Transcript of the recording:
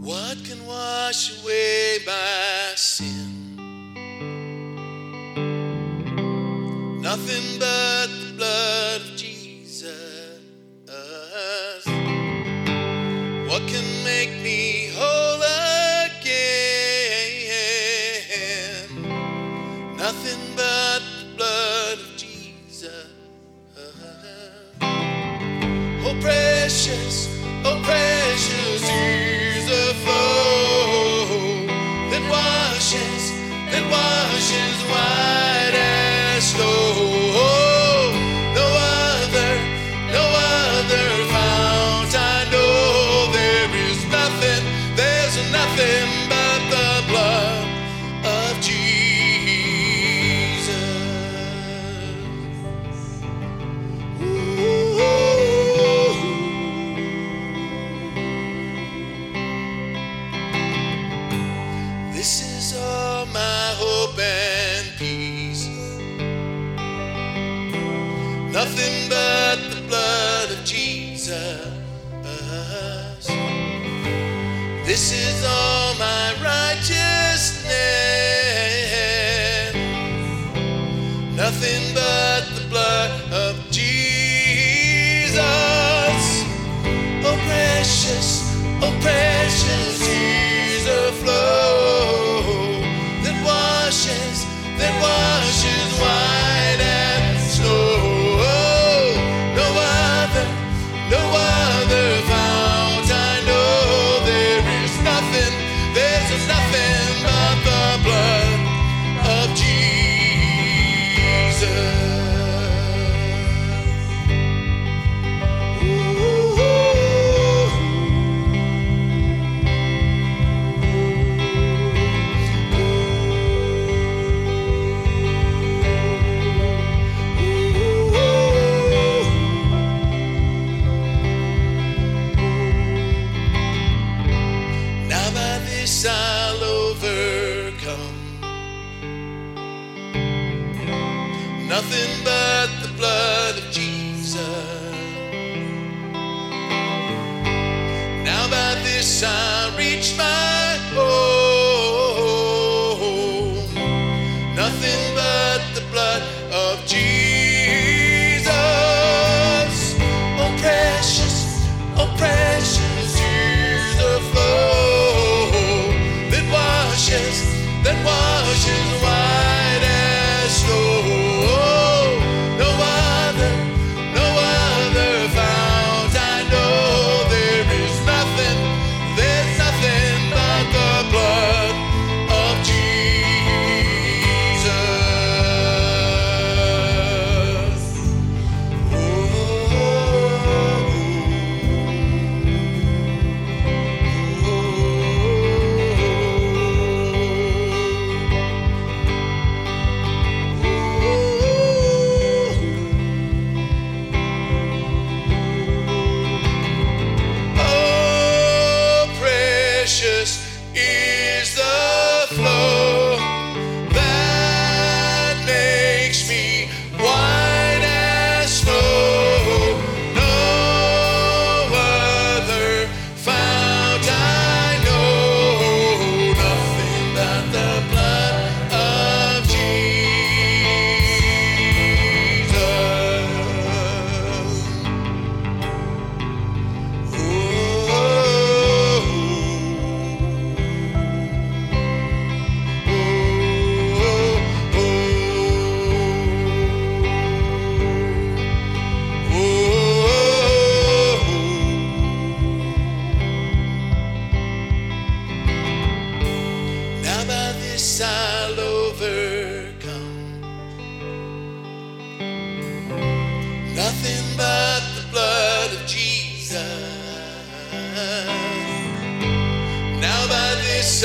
What can wash away my sin? Nothing but the blood of Jesus. What can make me whole? precious. This is all my righteousness. Nothing but the blood of Jesus. Oh, precious, oh, precious Jesus. nothing but this